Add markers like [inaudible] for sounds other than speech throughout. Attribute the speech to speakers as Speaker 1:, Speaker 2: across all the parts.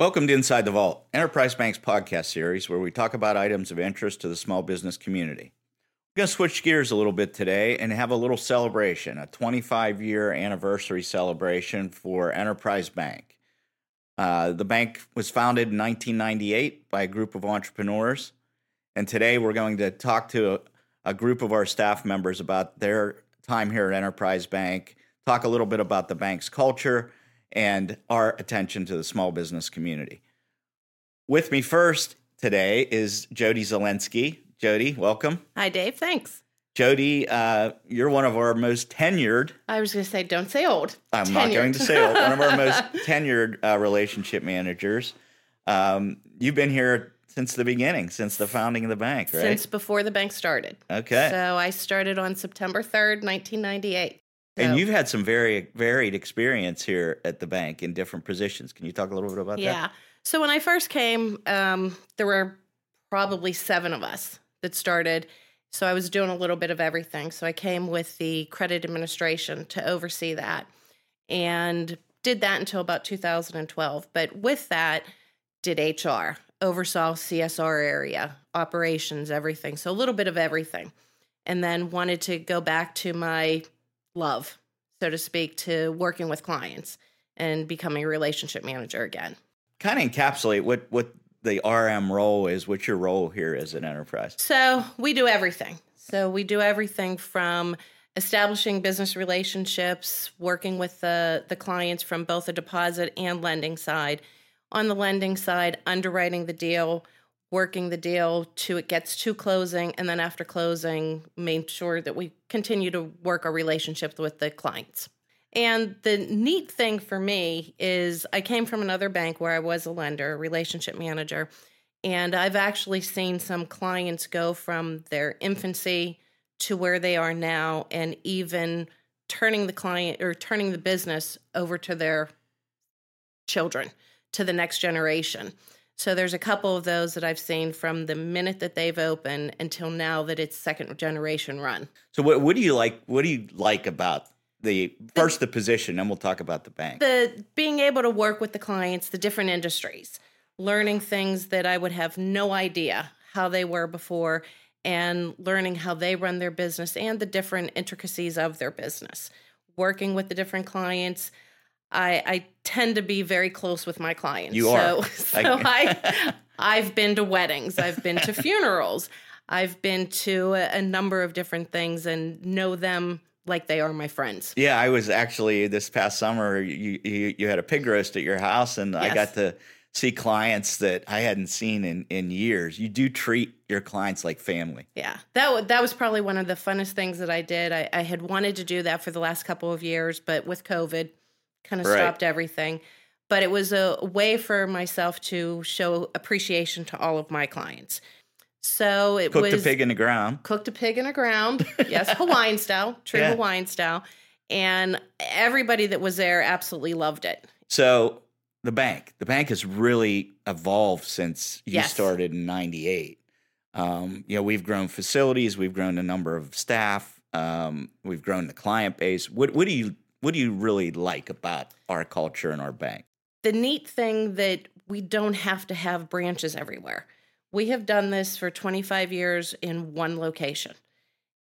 Speaker 1: Welcome to Inside the Vault, Enterprise Bank's podcast series where we talk about items of interest to the small business community. We're going to switch gears a little bit today and have a little celebration, a 25 year anniversary celebration for Enterprise Bank. Uh, the bank was founded in 1998 by a group of entrepreneurs. And today we're going to talk to a, a group of our staff members about their time here at Enterprise Bank, talk a little bit about the bank's culture and our attention to the small business community. With me first today is Jodi Zelenske. Jodi, welcome.
Speaker 2: Hi, Dave. Thanks.
Speaker 1: Jodi, uh, you're one of our most tenured.
Speaker 2: I was going to say, don't say old.
Speaker 1: I'm tenured. not going to say old. One of our most [laughs] tenured uh, relationship managers. Um, you've been here since the beginning, since the founding of the bank, right?
Speaker 2: Since before the bank started.
Speaker 1: Okay.
Speaker 2: So I started on September 3rd, 1998.
Speaker 1: And you've had some very varied experience here at the bank in different positions. Can you talk a little bit about
Speaker 2: yeah.
Speaker 1: that?
Speaker 2: Yeah. So when I first came, um, there were probably seven of us that started. So I was doing a little bit of everything. So I came with the credit administration to oversee that and did that until about 2012. But with that, did HR, oversaw CSR area, operations, everything. So a little bit of everything. And then wanted to go back to my love, so to speak, to working with clients and becoming a relationship manager again.
Speaker 1: Kind of encapsulate what what the RM role is. What's your role here as an enterprise?
Speaker 2: So we do everything. So we do everything from establishing business relationships, working with the the clients from both the deposit and lending side. On the lending side, underwriting the deal, working the deal to it gets to closing and then after closing make sure that we continue to work our relationships with the clients. And the neat thing for me is i came from another bank where i was a lender relationship manager and i've actually seen some clients go from their infancy to where they are now and even turning the client or turning the business over to their children to the next generation so there's a couple of those that I've seen from the minute that they've opened until now that it's second generation run.
Speaker 1: So what what do you like what do you like about the first the, the position and we'll talk about the bank.
Speaker 2: The being able to work with the clients, the different industries, learning things that I would have no idea how they were before and learning how they run their business and the different intricacies of their business. Working with the different clients, I, I tend to be very close with my clients.
Speaker 1: You are.
Speaker 2: So, [laughs] so I, I've been to weddings, I've been to [laughs] funerals, I've been to a, a number of different things and know them like they are my friends.
Speaker 1: Yeah, I was actually this past summer. You you, you had a pig roast at your house, and yes. I got to see clients that I hadn't seen in in years. You do treat your clients like family.
Speaker 2: Yeah, that that was probably one of the funnest things that I did. I, I had wanted to do that for the last couple of years, but with COVID, kind of right. stopped everything. But it was a way for myself to show appreciation to all of my clients. So it
Speaker 1: cooked
Speaker 2: was
Speaker 1: a pig in the ground.
Speaker 2: Cooked a pig in the ground. [laughs] Yes, Hawaiian style, true yeah. Hawaiian style. And everybody that was there absolutely loved it.
Speaker 1: So the bank, the bank has really evolved since you
Speaker 2: yes.
Speaker 1: started in '98. Um, you know, we've grown facilities, we've grown the number of staff, um, we've grown the client base. What, what do you what do you really like about our culture and our bank?
Speaker 2: The neat thing that we don't have to have branches everywhere. We have done this for 25 years in one location.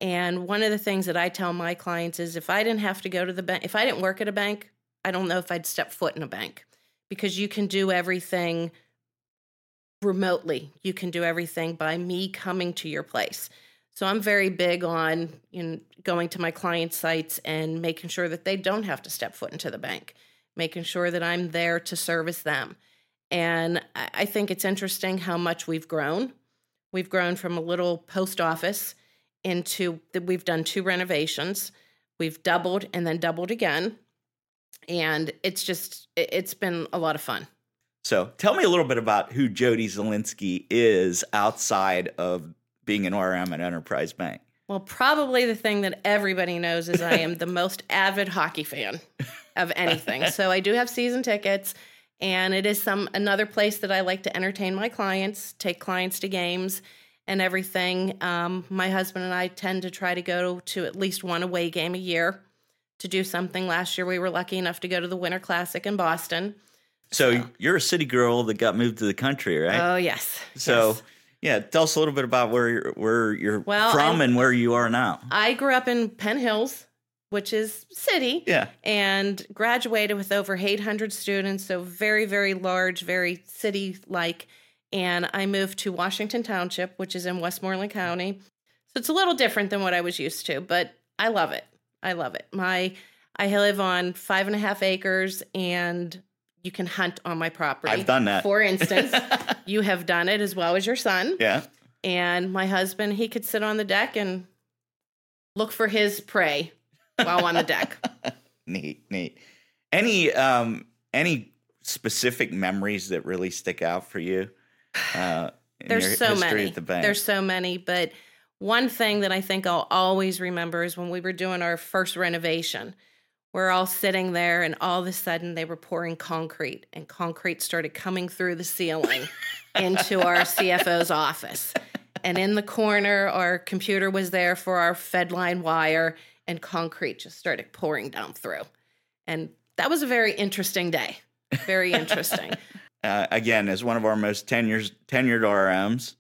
Speaker 2: And one of the things that I tell my clients is if I didn't have to go to the bank, if I didn't work at a bank, I don't know if I'd step foot in a bank because you can do everything remotely. You can do everything by me coming to your place. So I'm very big on you know, going to my client sites and making sure that they don't have to step foot into the bank, making sure that I'm there to service them. And I think it's interesting how much we've grown. We've grown from a little post office into that we've done two renovations. We've doubled and then doubled again. And it's just it's been a lot of fun.
Speaker 1: So tell me a little bit about who Jodi Zelenske is outside of being an RM at Enterprise Bank?
Speaker 2: Well, probably the thing that everybody knows is I am the most [laughs] avid hockey fan of anything. so I do have season tickets and it is some another place that I like to entertain my clients, take clients to games and everything. Um, my husband and I tend to try to go to at least one away game a year. to do something. Last year, we were lucky enough to go to the Winter Classic in Boston.
Speaker 1: So, so. you're a city girl that got moved to the country, right?
Speaker 2: Oh yes.
Speaker 1: So.
Speaker 2: Yes.
Speaker 1: Yeah, tell us a little bit about where you're, where you're well, from I, and where you are now.
Speaker 2: I grew up in Penn Hills, which is city.
Speaker 1: Yeah.
Speaker 2: And graduated with over 800 students, so very very large, very city like. And I moved to Washington Township, which is in Westmoreland County. So it's a little different than what I was used to, but I love it. I love it. My I live on five and a half acres and you can hunt on my property.
Speaker 1: I've done that.
Speaker 2: For instance, [laughs] you have done it as well as your son.
Speaker 1: Yeah.
Speaker 2: And my husband, he could sit on the deck and look for his prey while on the deck. [laughs]
Speaker 1: neat, neat. Any um any specific memories that really stick out for you?
Speaker 2: Uh, There's so many. The There's so many, but one thing that I think I'll always remember is when we were doing our first renovation. We're all sitting there, and all of a sudden they were pouring concrete, and concrete started coming through the ceiling [laughs] into our CFO's office. And in the corner, our computer was there for our Fedline wire, and concrete just started pouring down through. And that was a very interesting day. Very interesting. [laughs]
Speaker 1: uh, again, as one of our most tenured, tenured RMs,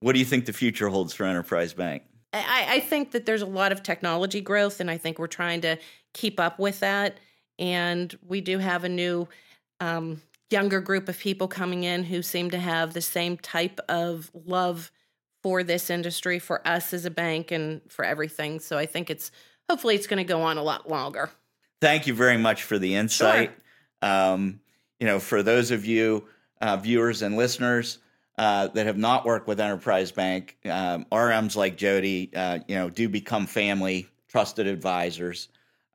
Speaker 1: what do you think the future holds for Enterprise Bank?
Speaker 2: I, I, think that there's a lot of technology growth, and I think we're trying to keep up with that. And we do have a new, um, younger group of people coming in who seem to have the same type of love for this industry, for us as a bank, and for everything. So I think it's hopefully it's going to go on a lot longer.
Speaker 1: Thank you very much for the insight. Sure. Um, you know, for those of you uh, viewers and listeners, uh, that have not worked with Enterprise Bank, um, RMs like Jodi, uh, you know, do become family, trusted advisors.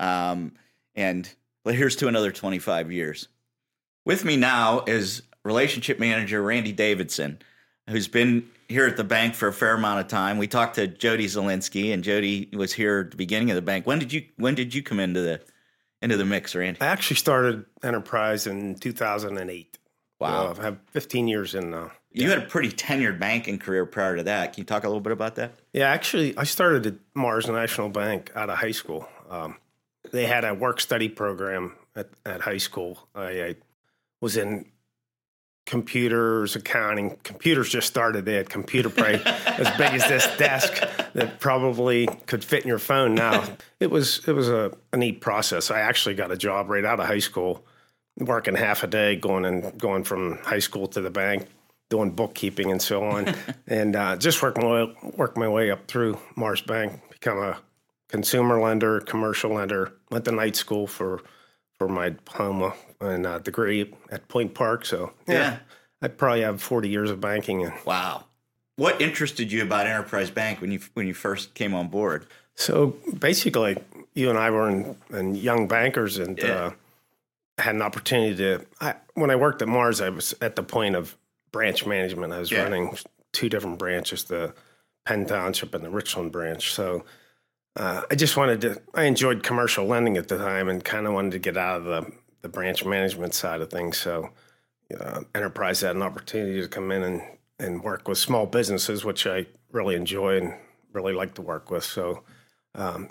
Speaker 1: Um, and well, here's to another 25 years. With me now is relationship manager Randy Davidson, who's been here at the bank for a fair amount of time. We talked to Jodi Zelenske, and Jodi was here at the beginning of the bank. When did you When did you come into the into the mix, Randy?
Speaker 3: I actually started Enterprise in 2008. Wow, I have 15 years in now.
Speaker 1: You yeah. had a pretty tenured banking career prior to that. Can you talk a little bit about that?
Speaker 3: Yeah, actually, I started at Mars National Bank out of high school. Um, they had a work study program at, at high school. I, I, was in computers, accounting. Computers just started. They had computer play [laughs] as big as this desk that probably could fit in your phone now. It was it was a, a neat process. I actually got a job right out of high school, working half a day, going and going from high school to the bank doing bookkeeping and so on, [laughs] and uh, just work my way, work my way up through Mars Bank, become a consumer lender, commercial lender. Went to night school for for my diploma and uh, degree at Point Park. So yeah, yeah, I probably have forty years of banking. And
Speaker 1: wow, what interested you about Enterprise Bank when you when you first came on board?
Speaker 3: So basically, you and I were in, in young bankers and. Yeah. Uh, had an opportunity to I, when I worked at Mars, I was at the point of branch management. I was yeah. running two different branches, the Penn Township and the Richland branch. So uh, I just wanted to, I enjoyed commercial lending at the time and kind of wanted to get out of the, the branch management side of things. So uh, Enterprise had an opportunity to come in and, and work with small businesses, which I really enjoy and really like to work with. So um,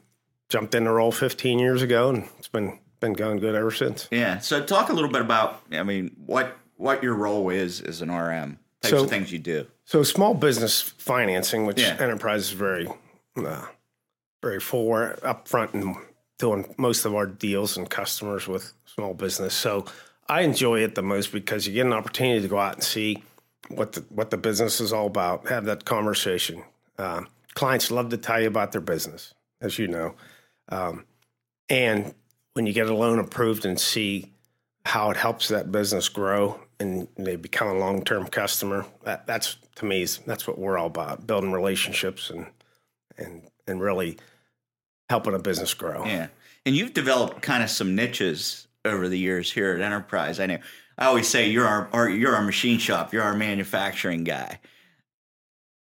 Speaker 3: jumped in the role 15 years ago and it's been been going good ever since.
Speaker 1: Yeah. So talk a little bit about, I mean, what what your role is as an RM, types so, of things you do.
Speaker 3: So small business financing, which yeah. enterprise is very, uh, very full upfront and doing most of our deals and customers with small business. So I enjoy it the most because you get an opportunity to go out and see what the what the business is all about, have that conversation. Uh, clients love to tell you about their business, as you know, um, and when you get a loan approved and see how it helps that business grow and they become a long term customer. That, that's to me that's what we're all about: building relationships and and and really helping a business grow.
Speaker 1: Yeah, and you've developed kind of some niches over the years here at Enterprise. I know I always say you're our, our you're our machine shop, you're our manufacturing guy.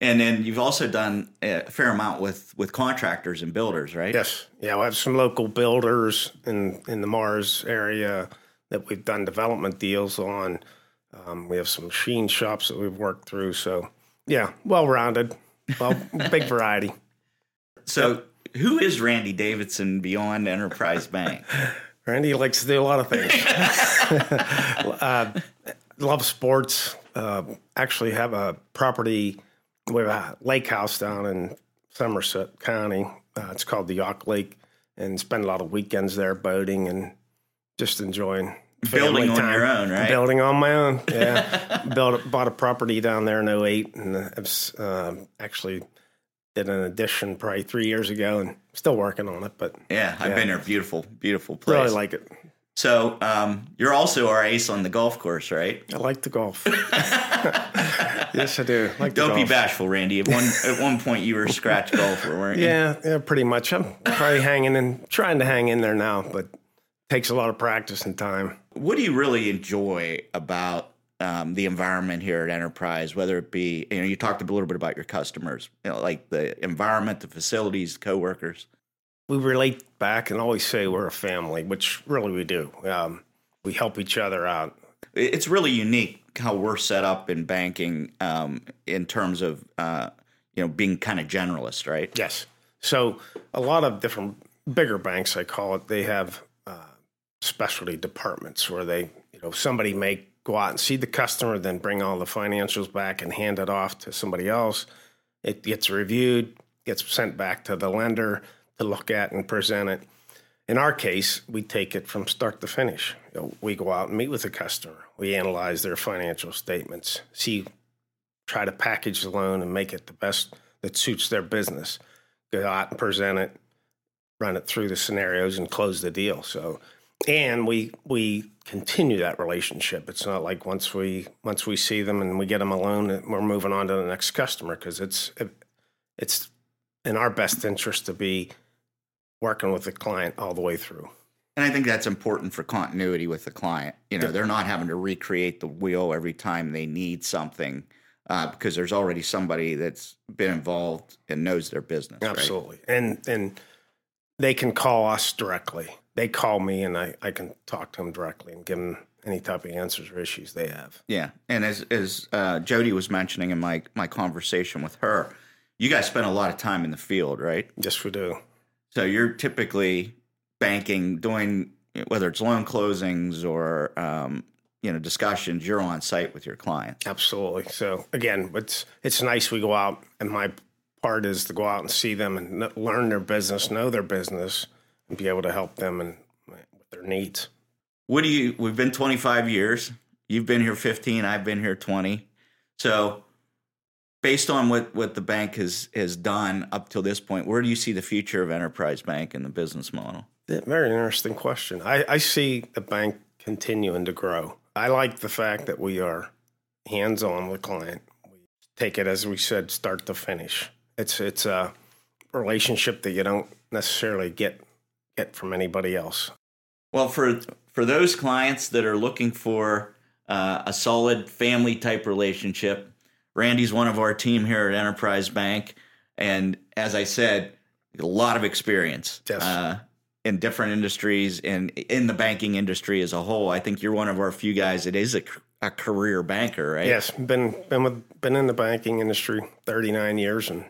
Speaker 1: And then you've also done a fair amount with, with contractors and builders, right?
Speaker 3: Yes. Yeah, we have some local builders in in the Mars area that we've done development deals on. Um, we have some machine shops that we've worked through. So, yeah, well rounded, well, big variety.
Speaker 1: So, who is Randy Davidson beyond Enterprise Bank?
Speaker 3: Randy likes to do a lot of things. [laughs] uh, love sports. Uh, actually, have a property. with a lake house down in Somerset County. Uh, it's called the Yough Lake, and spend a lot of weekends there boating and just enjoying
Speaker 1: building on
Speaker 3: time.
Speaker 1: your own, right?
Speaker 3: Building on my own. Yeah, [laughs] built bought a property down there in 08 and I've uh, actually did an addition probably three years ago and still working on it. But
Speaker 1: yeah, I've
Speaker 3: yeah.
Speaker 1: been there. Beautiful, beautiful place.
Speaker 3: really like it.
Speaker 1: So um, you're also our ace on the golf course, right?
Speaker 3: I like the golf. [laughs] yes, I do. I like
Speaker 1: Don't be bashful, Randy. At one at one point, you were a scratch [laughs] golfer, weren't you?
Speaker 3: Yeah, yeah, pretty much. I'm probably hanging in, trying to hang in there now, but takes a lot of practice and time.
Speaker 1: What do you really enjoy about um, the environment here at Enterprise? Whether it be, you know, you talked a little bit about your customers, you know, like the environment, the facilities, the coworkers.
Speaker 3: We relate back and always say we're a family, which really we do. Um, we help each other out.
Speaker 1: It's really unique how we're set up in banking um, in terms of uh, you know being kind of generalist, right?
Speaker 3: Yes. So a lot of different bigger banks, I call it, they have uh, specialty departments where they, you know, somebody may go out and see the customer, then bring all the financials back and hand it off to somebody else. It gets reviewed, gets sent back to the lender to look at and present it. In our case, we take it from start to finish. We go out and meet with the customer. We analyze their financial statements, see, try to package the loan and make it the best that suits their business. Go out and present it, run it through the scenarios, and close the deal. So, and we we continue that relationship. It's not like once we once we see them and we get them alone, we're moving on to the next customer because it's it's in our best interest to be working with the client all the way through.
Speaker 1: And I think that's important for continuity with the client. You know, they're not having to recreate the wheel every time they need something uh, because there's already somebody that's been involved and knows their business. right?
Speaker 3: Absolutely. And and they can call us directly. They call me and I, I can talk to them directly and give them any type of answers or issues they have.
Speaker 1: Yeah, and as as uh, Jodi was mentioning in my my conversation with her, you guys spend a lot of time in the field, right?
Speaker 3: Yes, we do.
Speaker 1: So you're typically banking, doing whether it's loan closings or um, you know discussions. You're on site with your clients.
Speaker 3: Absolutely. So again, it's it's nice we go out, and my part is to go out and see them and learn their business, know their business, and be able to help them and with their needs.
Speaker 1: What do you? We've been 25 years. You've been here 15. I've been here 20. So, based on what what the bank has has done up till this point, where do you see the future of Enterprise Bank and the business model?
Speaker 3: Yeah, Very interesting question. I, I see the bank continuing to grow. I like the fact that we are hands on with client. We take it as we said, start to finish. It's it's a relationship that you don't necessarily get get from anybody else.
Speaker 1: Well, for for those clients that are looking for uh, a solid family type relationship, Randy's one of our team here at Enterprise Bank, and as I said, a lot of experience
Speaker 3: Yes.
Speaker 1: uh, in different industries and in the banking industry as a whole. I think you're one of our few guys that is a, a career banker, right?
Speaker 3: Yes, been been with been in the banking industry 39 years and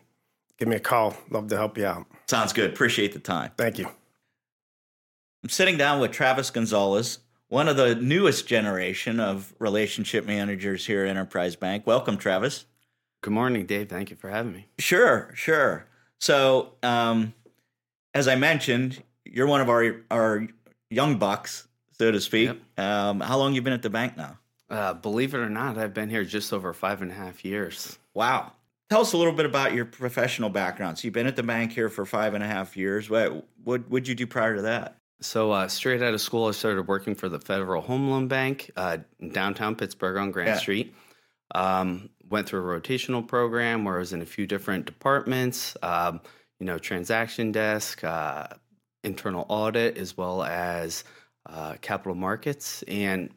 Speaker 3: give me a call. Love to help you out.
Speaker 1: Sounds good. Appreciate the time.
Speaker 3: Thank you.
Speaker 1: I'm sitting down with Travis Gonzalez, one of the newest generation of relationship managers here at Enterprise Bank. Welcome, Travis.
Speaker 4: Good morning, Dave. Thank you for having me.
Speaker 1: Sure, sure. So, um, as I mentioned, you're one of our our young bucks, so to speak. Um, how long you been at the bank now?
Speaker 4: Uh, believe it or not, I've been here just over five and a half years.
Speaker 1: Wow. Tell us a little bit about your professional background. So you've been at the bank here for five and a half years. What what would you do prior to that?
Speaker 4: So, uh, straight out of school, I started working for the Federal Home Loan Bank uh, in downtown Pittsburgh on Grant
Speaker 1: Yeah.
Speaker 4: Street. Um, went through a rotational program where I was in a few different departments, um, you know, transaction desk, uh, internal audit, as well as uh, capital markets, and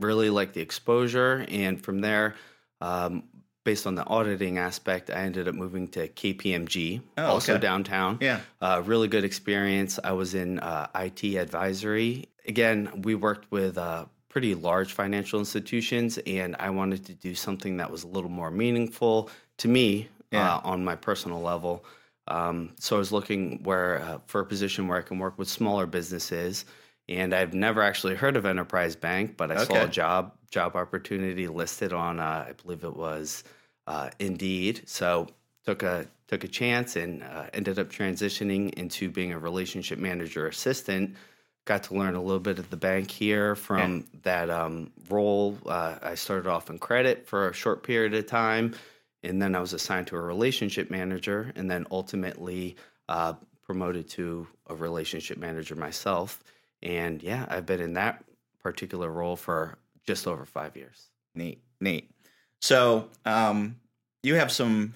Speaker 4: really like the exposure. And from there, um, based on the auditing aspect, I ended up moving to KPMG,
Speaker 1: Oh,
Speaker 4: also
Speaker 1: okay.
Speaker 4: downtown.
Speaker 1: Yeah.
Speaker 4: Uh, really good experience. I was in uh, IT advisory. Again, we worked with uh, pretty large financial institutions, and I wanted to do something that was a little more meaningful to me
Speaker 1: Yeah.
Speaker 4: uh, on my personal level. Um, so I was looking where uh, for a position where I can work with smaller businesses, and I've never actually heard of Enterprise Bank, but I saw a job job opportunity listed on uh, I believe it was uh, Indeed. So took a took a chance and uh, ended up transitioning into being a relationship manager assistant. Got to learn a little bit at the bank here from that um, role. Uh, I started off in credit for a short period of time, and then I was assigned to a relationship manager, and then ultimately uh, promoted to a relationship manager myself. And yeah, I've been in that particular role for just over five years.
Speaker 1: Neat, neat. So, um, you have some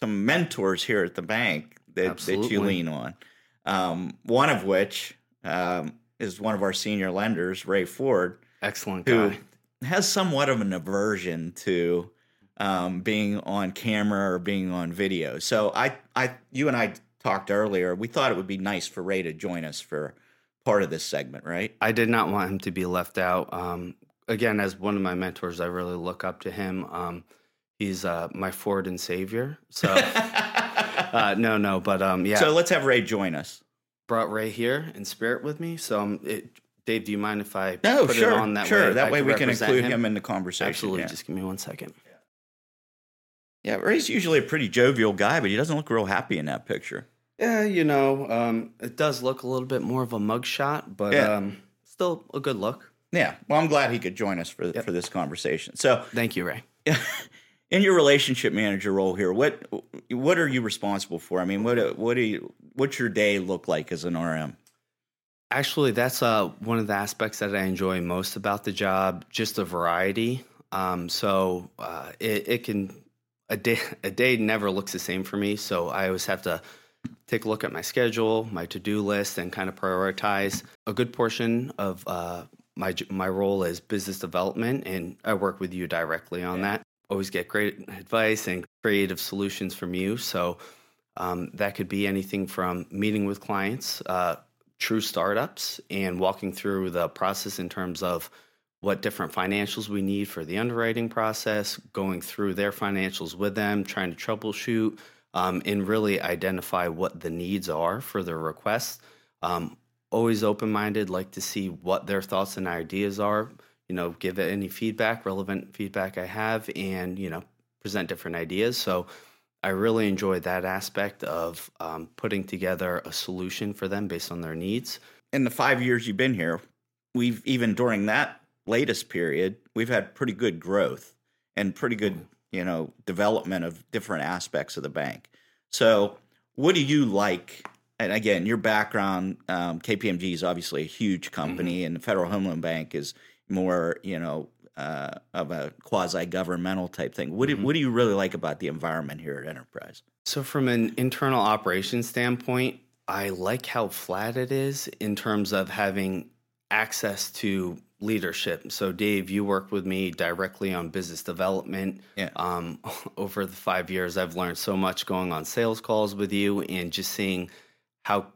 Speaker 1: some mentors here at the bank that, that you lean on. Um, one of which um, is one of our senior lenders, Ray Ford,
Speaker 4: Excellent
Speaker 1: who
Speaker 4: guy.
Speaker 1: has somewhat of an aversion to um, being on camera or being on video. So, I, I, you and I talked earlier. We thought it would be nice for Ray to join us for part of this segment, right?
Speaker 4: I did not want him to be left out. Um, again, as one of my mentors, I really look up to him. Um, he's uh, my Ford and savior. So, [laughs] uh, no, no, but um, yeah,
Speaker 1: So let's have Ray join us.
Speaker 4: brought Ray here in spirit with me. So, um, it, Dave, do you mind if I
Speaker 1: No,
Speaker 4: put
Speaker 1: sure,
Speaker 4: it on that
Speaker 1: sure.
Speaker 4: way?
Speaker 1: that
Speaker 4: I
Speaker 1: way we can include him. in the conversation.
Speaker 4: Absolutely.
Speaker 1: Yeah.
Speaker 4: Just give me one second.
Speaker 1: yeah, Ray's usually a pretty jovial guy, but he doesn't look real happy in that picture.
Speaker 4: Yeah, you know, um, it does look a little bit more of a mugshot, but
Speaker 1: Yeah.
Speaker 4: um, still a good look.
Speaker 1: Yeah, well, I'm glad he could join us for for this conversation. So,
Speaker 4: Thank you, Ray. [laughs]
Speaker 1: in your relationship manager role here, what what are you responsible for? I mean, what what do you what's your day look like as an RM?
Speaker 4: Actually, that's uh, one of the aspects that I enjoy most about the job, just the variety. Um, so uh, it, it can a day a day never looks the same for me. So I always have to take a look at my schedule, my to do list, and kind of prioritize. A good portion of uh, my my role is business development, and I work with you directly on that. Always get great advice and creative solutions from you. So um, that could be anything from meeting with clients, uh, true startups, and walking through the process in terms of what different financials we need for the underwriting process, going through their financials with them, trying to troubleshoot, um, and really identify what the needs are for their requests. Um, always open minded, like to see what their thoughts and ideas are. You know, give it any feedback, relevant feedback I have, and you know, present different ideas. So I really enjoy that aspect of um, putting together a solution for them based on their needs.
Speaker 1: In the five years you've been here, we've even during that latest period, we've had pretty good growth and pretty good, you know, development of different aspects of the bank. So, what do you like? And again, your background, um, KPMG is obviously a huge company, and the Federal Home Loan Bank is more, you know, uh, of a quasi governmental type thing. What do, what do you really like about the environment here at Enterprise?
Speaker 4: So, from an internal operations standpoint, I like how flat it is in terms of having access to leadership. So, Dave, you work with me directly on business development.
Speaker 1: Yeah.
Speaker 4: Um, [laughs] over the five years, I've learned so much going on sales calls with you and just seeing how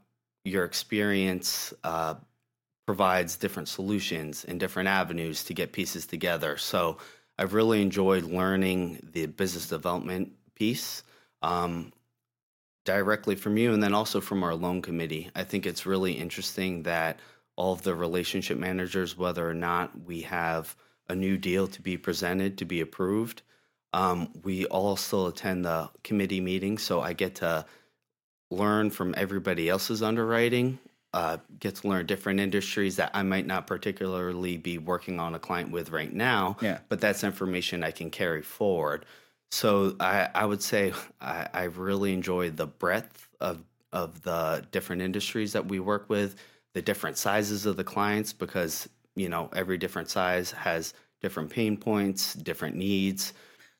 Speaker 4: your experience uh, provides different solutions and different avenues to get pieces together. So, I've really enjoyed learning the business development piece. Um, directly from you and then also from our loan committee. I think it's really interesting that all of the relationship managers, whether or not we have a new deal to be presented to be approved, um, we all still attend the committee meetings. So I get to learn from everybody else's underwriting, uh, get to learn different industries that I might not particularly be working on a client with right now.
Speaker 1: Yeah.
Speaker 4: But that's information I can carry forward. So I, I would say I, I really enjoy the breadth of of the different industries that we work with, the different sizes of the clients, because you know every different size has different pain points, different needs.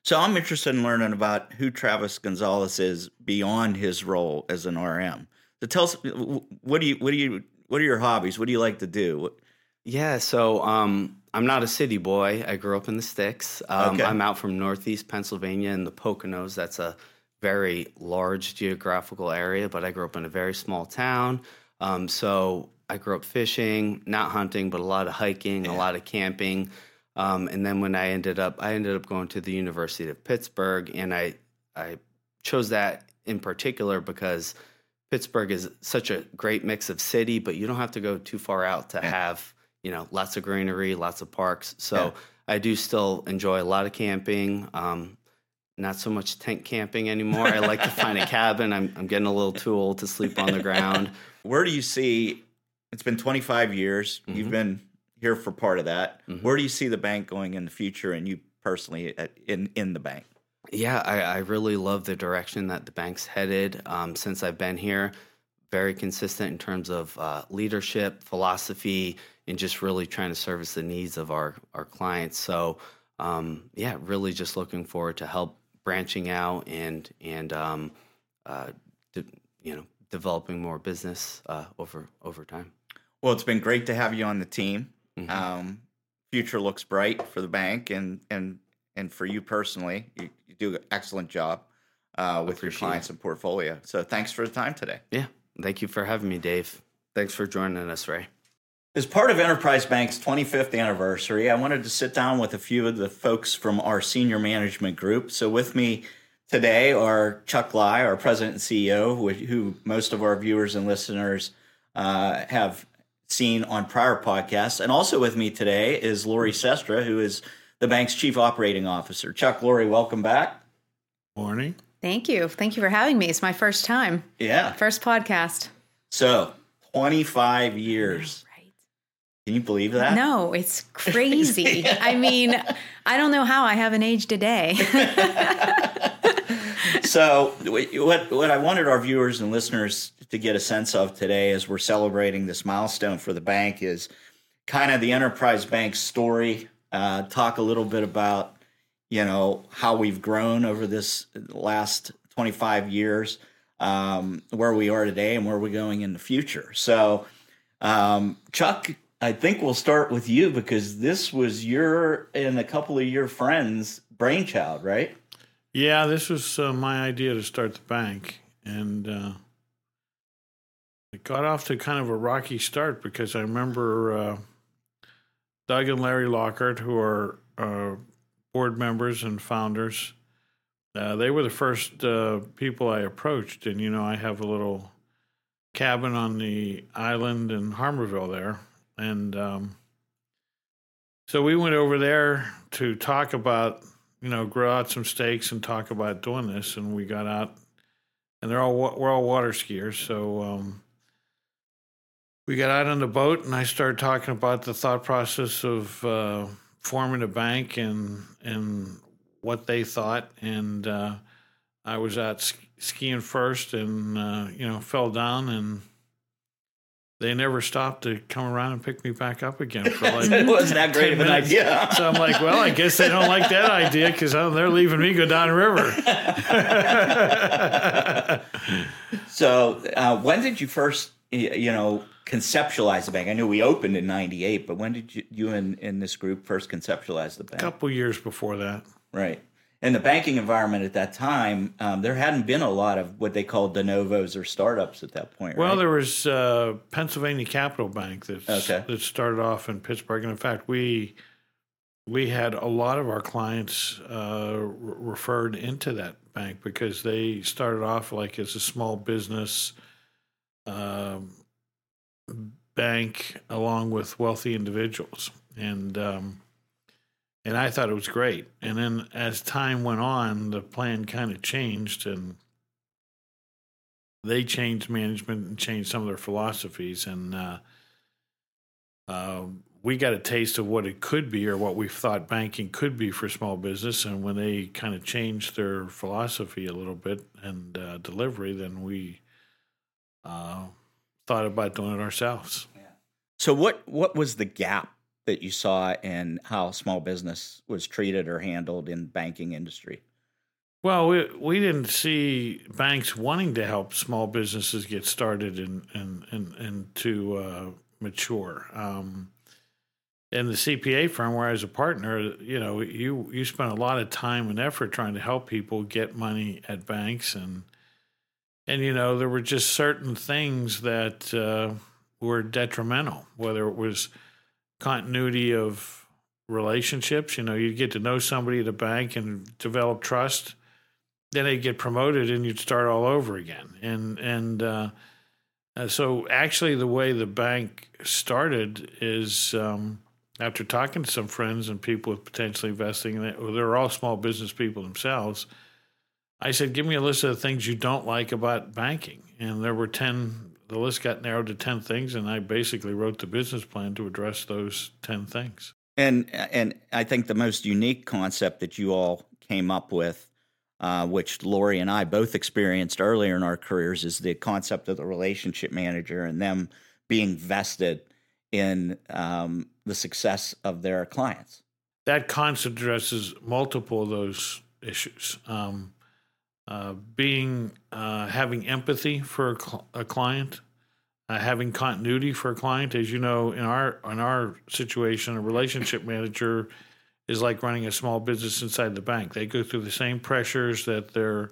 Speaker 1: So I'm interested in learning about who Travis Gonzalez is beyond his role as an RM. So tell us what do you what do you what are your hobbies? What do you like to do?
Speaker 4: Yeah, so um, I'm not a city boy. I grew up in the sticks. Um,
Speaker 1: Okay.
Speaker 4: I'm out from Northeast Pennsylvania in the Poconos. That's a very large geographical area, but I grew up in a very small town. Um, so I grew up fishing, not hunting, but a lot of hiking, a lot of camping. Um, and then when I ended up, I ended up going to the University of Pittsburgh, and I I chose that in particular because Pittsburgh is such a great mix of city, but you don't have to go too far out to
Speaker 1: Yeah.
Speaker 4: have you know lots of greenery, lots of parks. So
Speaker 1: Yeah.
Speaker 4: I do still enjoy a lot of camping. Um, not so much tent camping anymore. I like to find a [laughs] cabin. I'm, I'm getting a little too old to sleep on the ground.
Speaker 1: Where do you see? It's been 25 years. You've
Speaker 4: Mhm.
Speaker 1: been here for part of that.
Speaker 4: Mhm.
Speaker 1: Where do you see the bank going in the future, and you personally at, in in the bank?
Speaker 4: Yeah, I, I really love the direction that the bank's headed um, since I've been here. Very consistent in terms of uh, leadership, philosophy, and just really trying to service the needs of our, our clients. So, um, yeah, really just looking forward to help branching out and and um, uh, de- you know developing more business uh, over over time.
Speaker 1: Well, it's been great to have you on the team.
Speaker 4: Mhm.
Speaker 1: Um, future looks bright for the bank, and and and for you personally, you, you do an excellent job uh, with your
Speaker 4: Appreciate
Speaker 1: clients and portfolio. So, thanks for the time today.
Speaker 4: yeah, thank you for having me, Dave. Thanks for joining us, Ray.
Speaker 1: As part of Enterprise Bank's 25th anniversary, I wanted to sit down with a few of the folks from our senior management group. So, with me today are Chuck Leyh, our president and CEO, who, who most of our viewers and listeners uh, have seen on prior podcasts. And also with me today is Lori Cestra, who is the bank's chief operating officer. Chuck, Lori, welcome back.
Speaker 5: Morning.
Speaker 6: Thank you. Thank you for having me. It's my first time,
Speaker 1: Yeah.
Speaker 6: first podcast.
Speaker 1: So, 25 years.
Speaker 6: Right.
Speaker 1: Can you believe that?
Speaker 6: No, it's [laughs] crazy. I mean, I don't know how I haven't aged a day. [laughs] [laughs]
Speaker 1: so what what I wanted our viewers and listeners to get a sense of today as we're celebrating this milestone for the bank is kind of the enterprise bank story. Uh, talk a little bit about you know how we've grown over this last 25 years um, where we are today and where we're going in the future. So um, chuck i think we'll start with you because this was your and a couple of your friends brainchild right
Speaker 5: Yeah, this was uh, my idea to start the bank, and uh, it got off to kind of a rocky start because I remember uh, Doug and Larry Lockhart, who are uh, board members and founders. Uh, they were the first uh, people I approached, and you know, I have a little cabin on the island in Harmarville there, and um, so we went over there to talk about you know, grow out some steaks and talk about doing this. And we got out, and they're all we're all water skiers, so um, we got out on the boat, and I started talking about the thought process of uh, forming a bank and and what they thought. And uh, I was out sk- skiing first, and uh, you know, fell down and. They never stopped to come around and pick me back up again for [laughs] like
Speaker 1: it wasn't that great of an
Speaker 5: minutes.
Speaker 1: idea.
Speaker 5: So I'm like, well, I guess they don't like that idea because they're leaving me go down river. [laughs]
Speaker 1: so, uh, when did you first, you know, conceptualize the bank? I knew we opened in '98, but when did you, you and in this group first conceptualize the bank?
Speaker 5: A couple years before that.
Speaker 1: Right. In the banking environment at that time, um, there hadn't been a lot of what they called de novos or startups at that point.
Speaker 5: Well,
Speaker 1: right?
Speaker 5: there was uh, Pennsylvania Capital Bank that
Speaker 1: Okay.
Speaker 5: that started off in Pittsburgh, and in fact, we we had a lot of our clients uh, re- referred into that bank because they started off like as a small business um, bank along with wealthy individuals, and um, and I thought it was great. And then as time went on, the plan kind of changed, and they changed management and changed some of their philosophies, and uh, uh, we got a taste of what it could be or what we thought banking could be for small business. And when they kind of changed their philosophy a little bit and uh, delivery, then we uh, thought about doing it ourselves.
Speaker 1: so what what was the gap that you saw in how small business was treated or handled in banking industry?
Speaker 5: Well, we we didn't see banks wanting to help small businesses get started and and and, and to uh, mature. Um, in the CPA firm where I was a partner, you know, you you spent a lot of time and effort trying to help people get money at banks, and and you know there were just certain things that uh, were detrimental, whether it was continuity of relationships. You know, you'd get to know somebody at a bank and develop trust then they'd get promoted and you'd start all over again. And and uh, uh, so actually, the way the bank started is um, after talking to some friends and people with potentially investing in it. Well, they're all small business people themselves. I said, "Give me a list of the things you don't like about banking," and there were ten. The list got narrowed to ten things, and I basically wrote the business plan to address those ten things.
Speaker 1: And and I think the most unique concept that you all came up with uh, which Lori and I both experienced earlier in our careers, is the concept of the relationship manager and them being vested in um, the success of their clients.
Speaker 5: That concept addresses multiple of those issues. Um, uh, being uh, having empathy for a, cl- a client, uh, having continuity for a client. As you know, in our in our situation, a relationship manager is like running a small business inside the bank. They go through the same pressures that their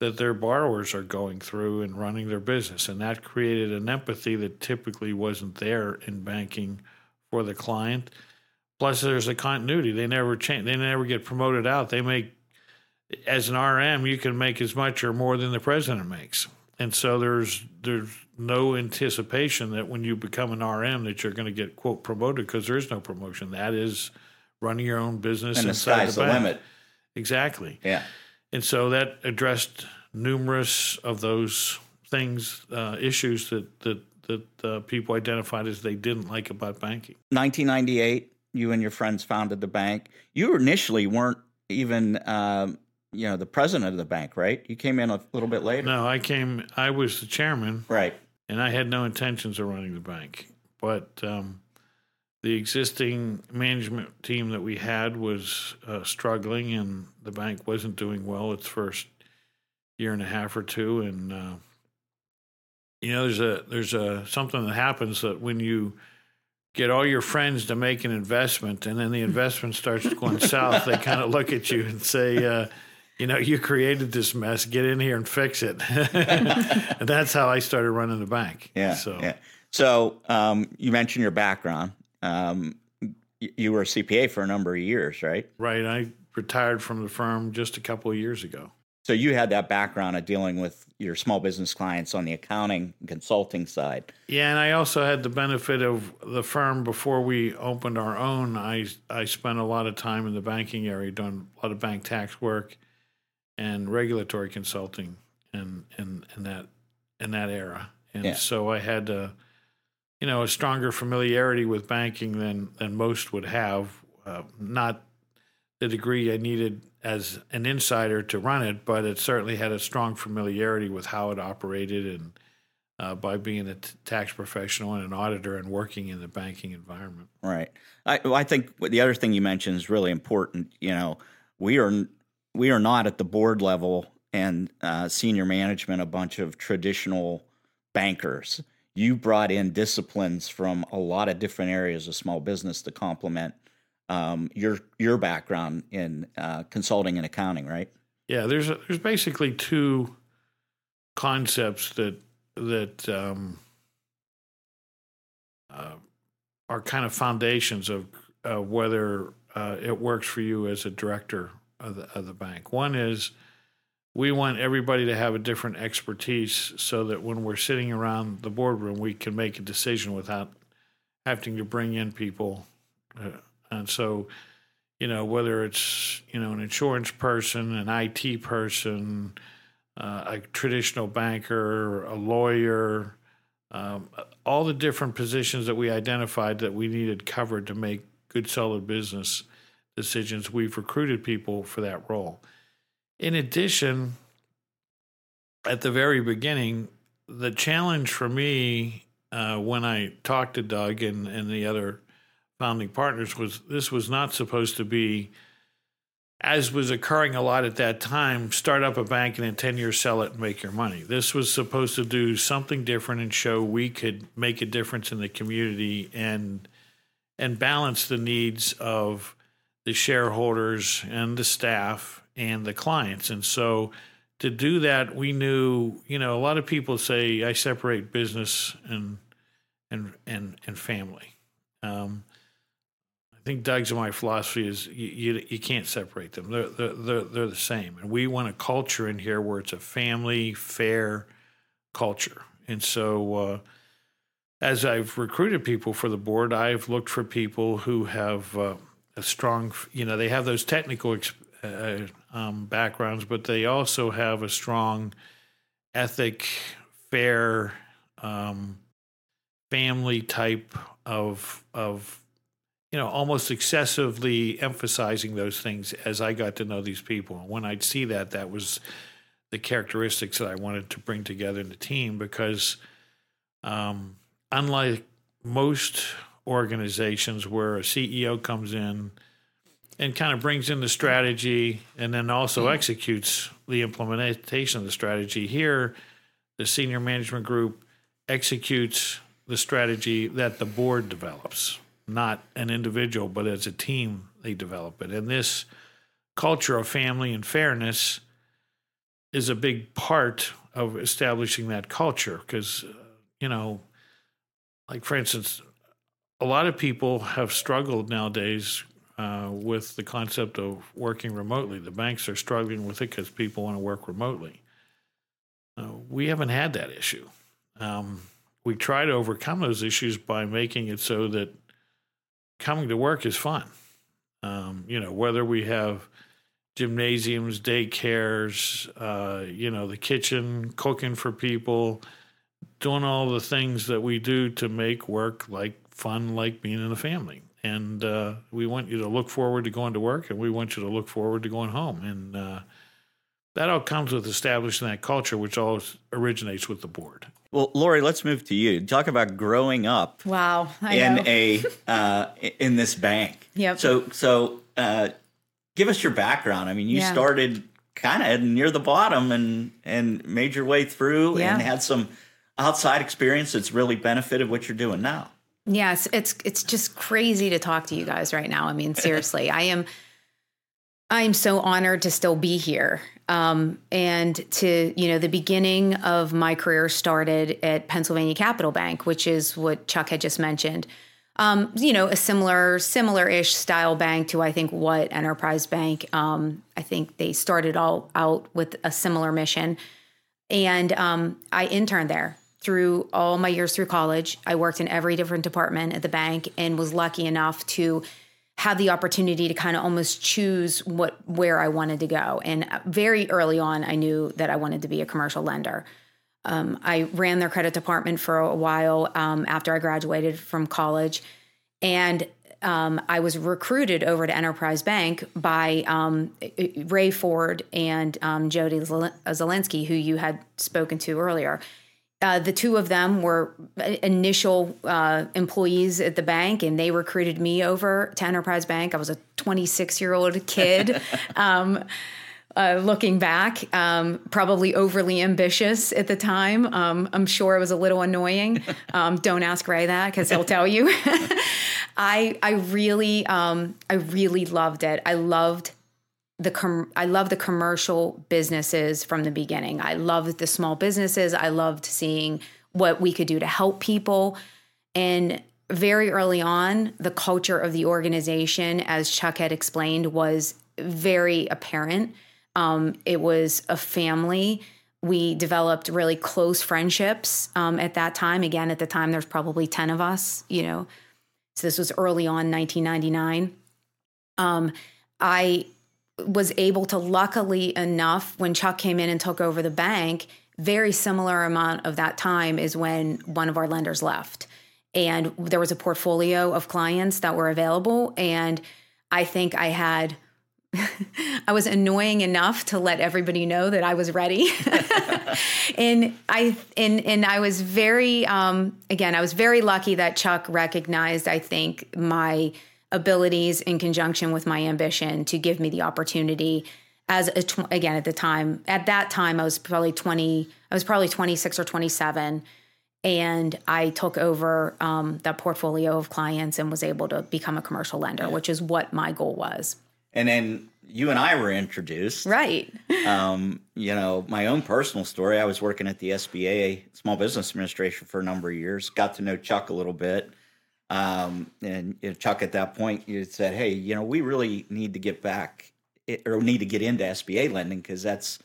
Speaker 5: that their borrowers are going through in running their business, and that created an empathy that typically wasn't there in banking for the client. Plus, there's a continuity. They never change. They never get promoted out. They make as an RM, you can make as much or more than the president makes, and so there's there's no anticipation that when you become an RM that you're going to get quote promoted because there is no promotion. That is running your own business
Speaker 1: and the sky's the,
Speaker 5: the
Speaker 1: limit.
Speaker 5: Exactly.
Speaker 1: Yeah.
Speaker 5: And so that addressed numerous of those things, uh, issues that that that uh, people identified as they didn't like about banking.
Speaker 1: 1998, you and your friends founded the bank. You initially weren't even, um, you know, the president of the bank, right? You came in a little bit later.
Speaker 5: No, I came. I was the chairman,
Speaker 1: right?
Speaker 5: And I had no intentions of running the bank, but um, the existing management team that we had was uh, struggling, and the bank wasn't doing well its first year and a half or two. And uh, you know, there's a there's a something that happens that when you get all your friends to make an investment, and then the investment starts going [laughs] south, they kind of look at you and say. Uh, you know, you created this mess. Get in here and fix it. [laughs] and that's how I started running the bank.
Speaker 1: Yeah.
Speaker 5: So,
Speaker 1: yeah. so um, you mentioned your background. Um, you were a CPA for a number of years, right?
Speaker 5: Right. I retired from the firm just a couple of years ago.
Speaker 1: So you had that background of dealing with your small business clients on the accounting and consulting side.
Speaker 5: Yeah, and I also had the benefit of the firm before we opened our own. I I spent a lot of time in the banking area doing a lot of bank tax work and regulatory consulting and in, in, in that in that era. And yeah. so I had to you know, a stronger familiarity with banking than than most would have. Uh, not the degree I needed as an insider to run it, but it certainly had a strong familiarity with how it operated and uh, by being a t- tax professional and an auditor and working in the banking environment.
Speaker 1: Right. I, I think the other thing you mentioned is really important. You know, we are we are not at the board level and uh, senior management a bunch of traditional bankers you brought in disciplines from a lot of different areas of small business to complement um, your your background in uh, consulting and accounting, right?
Speaker 5: Yeah, there's a, there's basically two concepts that that um, uh, are kind of foundations of uh, whether it works for you as a director of the, of the bank. One is we want everybody to have a different expertise so that when we're sitting around the boardroom, we can make a decision without having to bring in people. Uh, and so, you know, whether it's, you know, an insurance person, an IT person, uh, a traditional banker, a lawyer, um, all the different positions that we identified that we needed covered to make good, solid business decisions, we've recruited people for that role. In addition, at the very beginning, the challenge for me uh, when I talked to Doug and, and the other founding partners was this was not supposed to be, as was occurring a lot at that time, start up a bank and in 10 years sell it and make your money. This was supposed to do something different and show we could make a difference in the community and and balance the needs of the shareholders and the staff and the clients. And so to do that, we knew, you know, a lot of people say I separate business and and and and family. Um, I think Doug's and my philosophy is you, you, you can't separate them. They're, they're, they're, they're the same. And we want a culture in here where it's a family, fair culture. And so, uh, as I've recruited people for the board, I've looked for people who have uh, a strong, you know, they have those technical uh, um, backgrounds, but they also have a strong ethic, fair, um, family type of of you know almost excessively emphasizing those things as I got to know these people. And when I'd see that, that was the characteristics that I wanted to bring together in the team because um, unlike most organizations where a CEO comes in and kind of brings in the strategy and then also executes the implementation of the strategy. Here, the senior management group executes the strategy that the board develops, not an individual, but as a team, they develop it. And this culture of family and fairness is a big part of establishing that culture because, you know, like for instance, a lot of people have struggled nowadays uh, with the concept of working remotely. The banks are struggling with it because people want to work remotely. Uh, we haven't had that issue. Um, we try to overcome those issues by making it so that coming to work is fun. Um, you know, whether we have gymnasiums, daycares, uh, you know, the kitchen, cooking for people, doing all the things that we do to make work like fun, like being in a family. And uh, we want you to look forward to going to work, and we want you to look forward to going home. And uh, that all comes with establishing that culture, which all originates with the board.
Speaker 1: Well, Lori, let's move to you. Talk about growing up.
Speaker 6: Wow, I
Speaker 1: in
Speaker 6: know.
Speaker 1: a [laughs] uh, in this bank.
Speaker 6: Yep.
Speaker 1: So, so uh, give us your background. I mean, you
Speaker 6: Yeah.
Speaker 1: started kind of near the bottom and and made your way through
Speaker 6: Yeah.
Speaker 1: and had some outside experience that's really benefited what you're doing now.
Speaker 6: Yes, it's it's just crazy to talk to you guys right now. I mean, [laughs] seriously, I am I am so honored to still be here. Um, and to, you know, the beginning of my career started at Pennsylvania Capital Bank, which is what Chuck had just mentioned. Um, you know, a similar, similar-ish style bank to I think what Enterprise Bank. Um, I think they started all out with a similar mission, and um, I interned there through all my years through college. I worked in every different department at the bank and was lucky enough to have the opportunity to kind of almost choose what where I wanted to go. And very early on, I knew that I wanted to be a commercial lender. Um, I ran their credit department for a while um, after I graduated from college, and um, I was recruited over to Enterprise Bank by um, Ray Ford and um, Jodi Zel- Zelenske, who you had spoken to earlier. Uh, the two of them were initial uh, employees at the bank, and they recruited me over to Enterprise Bank. I was a 26 year old kid. [laughs] um, uh, looking back, um, probably overly ambitious at the time. Um, I'm sure it was a little annoying. [laughs] Um, don't ask Ray that because he'll tell you. [laughs] I I really um, I really loved it. I loved the com- I love the commercial businesses from the beginning. I loved the small businesses. I loved seeing what we could do to help people. And very early on, the culture of the organization, as Chuck had explained, was very apparent. Um, it was a family. We developed really close friendships um, at that time. Again, at the time, there's probably 10 of us, you know. So this was early on, 1999. Um, I was able to luckily enough when Chuck came in and took over the bank, very similar amount of that time is when one of our lenders left. And there was a portfolio of clients that were available. And I think I had, [laughs] I was annoying enough to let everybody know that I was ready. [laughs] and I, and, and I was very, um, again, I was very lucky that Chuck recognized, I think, my, abilities in conjunction with my ambition to give me the opportunity as a tw- again at the time at that time I was probably 20 I was probably 26 or 27 and I took over um, that portfolio of clients and was able to become a commercial lender which is what my goal was
Speaker 1: And then you and I were introduced.
Speaker 6: right [laughs]
Speaker 1: Um, you know, my own personal story. I was working at the SBA, Small Business Administration, for a number of years. Got to know Chuck a little bit. Um, and you know, Chuck, at that point, you said, "Hey, you know, we really need to get back or need to get into SBA lending because that's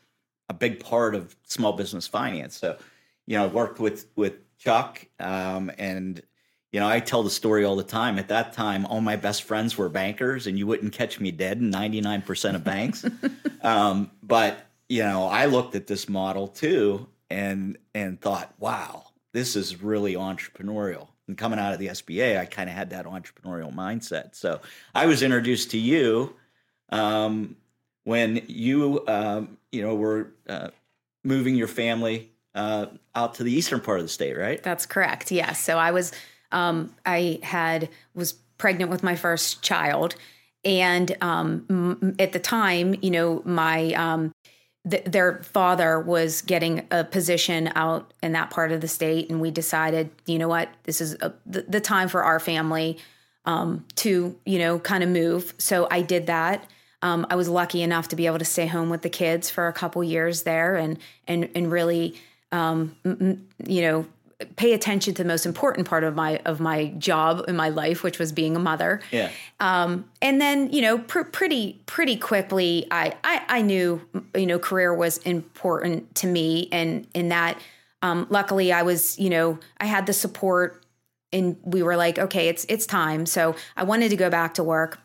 Speaker 1: a big part of small business finance." So, you know, I worked with with Chuck, um, and you know, I tell the story all the time. At that time, all my best friends were bankers, and you wouldn't catch me dead in ninety nine percent of banks. [laughs] um, but you know, I looked at this model too, and and thought, wow, this is really entrepreneurial. And coming out of the SBA, I kind of had that entrepreneurial mindset. So I was introduced to you um, when you, um, you know, were uh, moving your family uh, out to the eastern part of the state, right?
Speaker 6: That's correct. Yes. So I was, um, I had was pregnant with my first child, and um, m- at the time, you know, my um, th- their father was getting a position out in that part of the state, and we decided, you know what, this is a, the, the, time for our family um, to, you know, kind of move. So I did that. Um, I was lucky enough to be able to stay home with the kids for a couple years there, and and and really, um, m- you know, pay attention to the most important part of my of my job in my life, which was being a mother.
Speaker 1: Yeah.
Speaker 6: Um, and then you know, pr- pretty pretty quickly, I, I I knew you know career was important to me, and in that, um, luckily, I was you know I had the support, and we were like, okay, it's it's time. So I wanted to go back to work,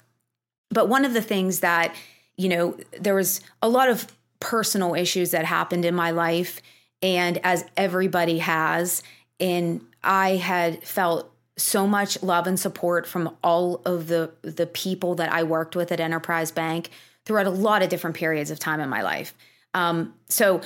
Speaker 6: but one of the things that you know there was a lot of personal issues that happened in my life and as everybody has and I had felt so much love and support from all of the the people that I worked with at Enterprise Bank throughout a lot of different periods of time in my life. Um, so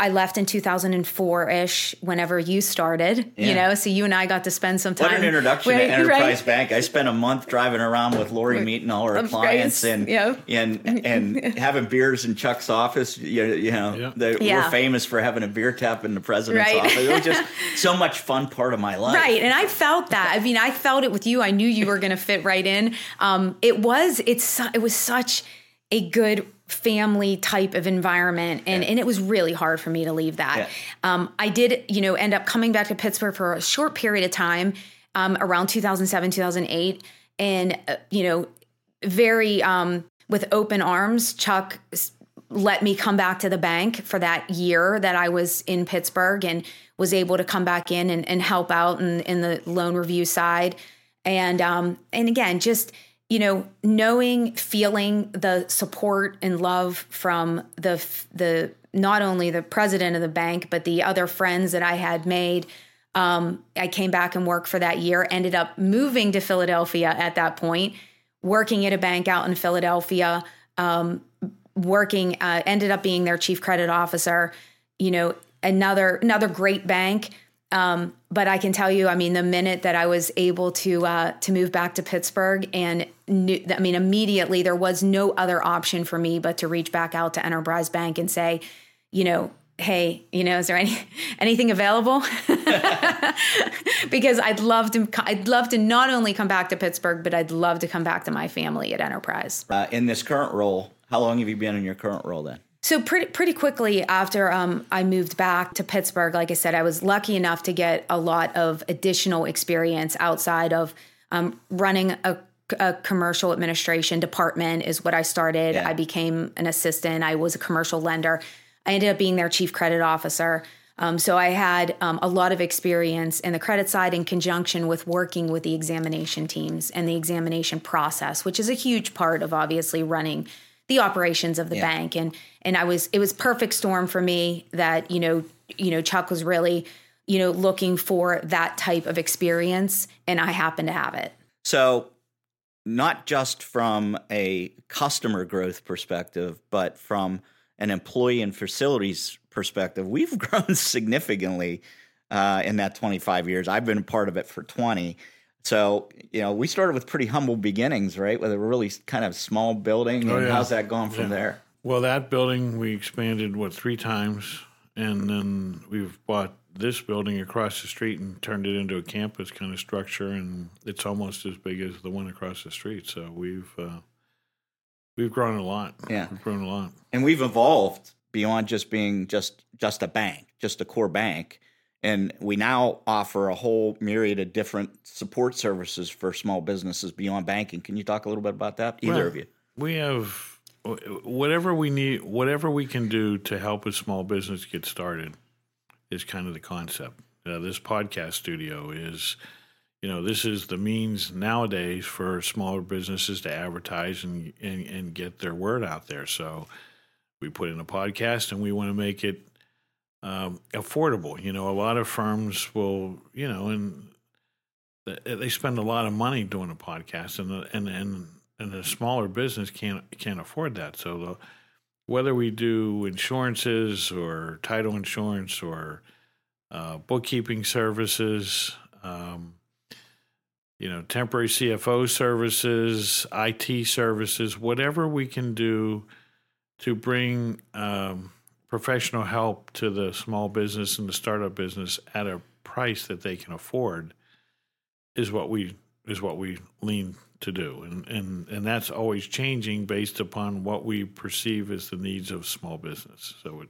Speaker 6: I left in 2004 ish, whenever you started, yeah. you know, so you and I got to spend some time.
Speaker 1: What an introduction to Enterprise right? Bank. I spent a month driving around with Lori meeting all our clients and, yeah. and, and [laughs] having beers in Chuck's office. You, you know, yeah. The, we're famous for having a beer tap in the president's right. office. It was just [laughs] so much fun part of my life.
Speaker 6: Right. And I felt that. I mean, I felt it with you. I knew you were going to fit right in. Um, it was, it's, it was such a good family type of environment and, yeah. and it was really hard for me to leave that yeah. um, i did you know end up coming back to pittsburgh for a short period of time um, around 2007 2008 and uh, you know very um, with open arms chuck let me come back to the bank for that year that i was in pittsburgh and was able to come back in and, and help out in, in the loan review side and um, and again just you know, knowing, feeling the support and love from the the not only the president of the bank but the other friends that I had made. Um, I came back and worked for that year. Ended up moving to Philadelphia at that point, working at a bank out in Philadelphia. Um, working, uh, ended up being their chief credit officer. You know, another another great bank um, but I can tell you, I mean, the minute that I was able to uh, to move back to Pittsburgh, and knew, I mean, immediately there was no other option for me but to reach back out to Enterprise Bank and say, you know, hey, you know, is there any [laughs] anything available? [laughs] because I'd love to, I'd love to not only come back to Pittsburgh, but I'd love to come back to my family at Enterprise.
Speaker 1: Uh, in this current role, how long have you been in your current role then?
Speaker 6: So pretty pretty quickly after um, I moved back to Pittsburgh, like I said, I was lucky enough to get a lot of additional experience outside of um, running a, a, commercial administration department. Is what I started. Yeah. I became an assistant. I was a commercial lender. I ended up being their chief credit officer. Um, so I had um, a lot of experience in the credit side in conjunction with working with the examination teams and the examination process, which is a huge part of obviously running the operations of the yeah. bank and and I was it was perfect storm for me that you know you know Chuck was really you know looking for that type of experience and I happen to have it.
Speaker 1: So not just from a customer growth perspective but from an employee and facilities perspective we've [laughs] grown significantly uh, in that 25 years. I've been a part of it for 20 so, you know, we started with pretty humble beginnings, right? With a really kind of small building. Oh, and yeah. how's that gone from yeah. there?
Speaker 5: Well, that building we expanded, what, three times. And then we've bought this building across the street and turned it into a campus kind of structure. And it's almost as big as the one across the street. So we've, uh, we've grown a lot.
Speaker 1: Yeah.
Speaker 5: We've grown a lot.
Speaker 1: And we've evolved beyond just being just, just a bank, just a core bank And we now offer a whole myriad of different support services for small businesses beyond banking. Can you talk a little bit about that, either
Speaker 5: Well,
Speaker 1: of you?
Speaker 5: We have whatever we need, whatever we can do to help a small business get started is kind of the concept. This podcast studio is, you know, this is the means nowadays for smaller businesses to advertise and, and, and get their word out there. So we put in a podcast and we want to make it um, affordable. You know, a lot of firms will, you know, and they spend a lot of money doing a podcast, and and and and a smaller business can't can't afford that. So the, whether we do insurances or title insurance or uh, bookkeeping services, um, you know, temporary CFO services, IT services, whatever we can do to bring um, professional help to the small business and the startup business at a price that they can afford is what we is what we lean to do. And and and that's always changing based upon what we perceive as the needs of small business. So it,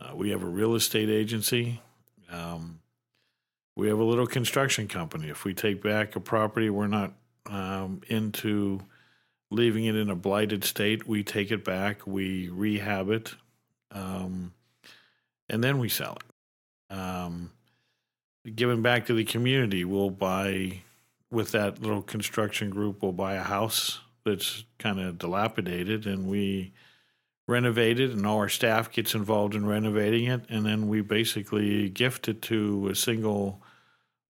Speaker 5: uh, we have a real estate agency. Um, we have a little construction company. If we take back a property we're not um, into leaving it in a blighted state. We take it back we rehab it um, and then we sell it. Um, giving back to the community, we'll buy with that little construction group. We'll buy a house that's kind of dilapidated, and we renovate it, and all our staff gets involved in renovating it, and then we basically gift it to a single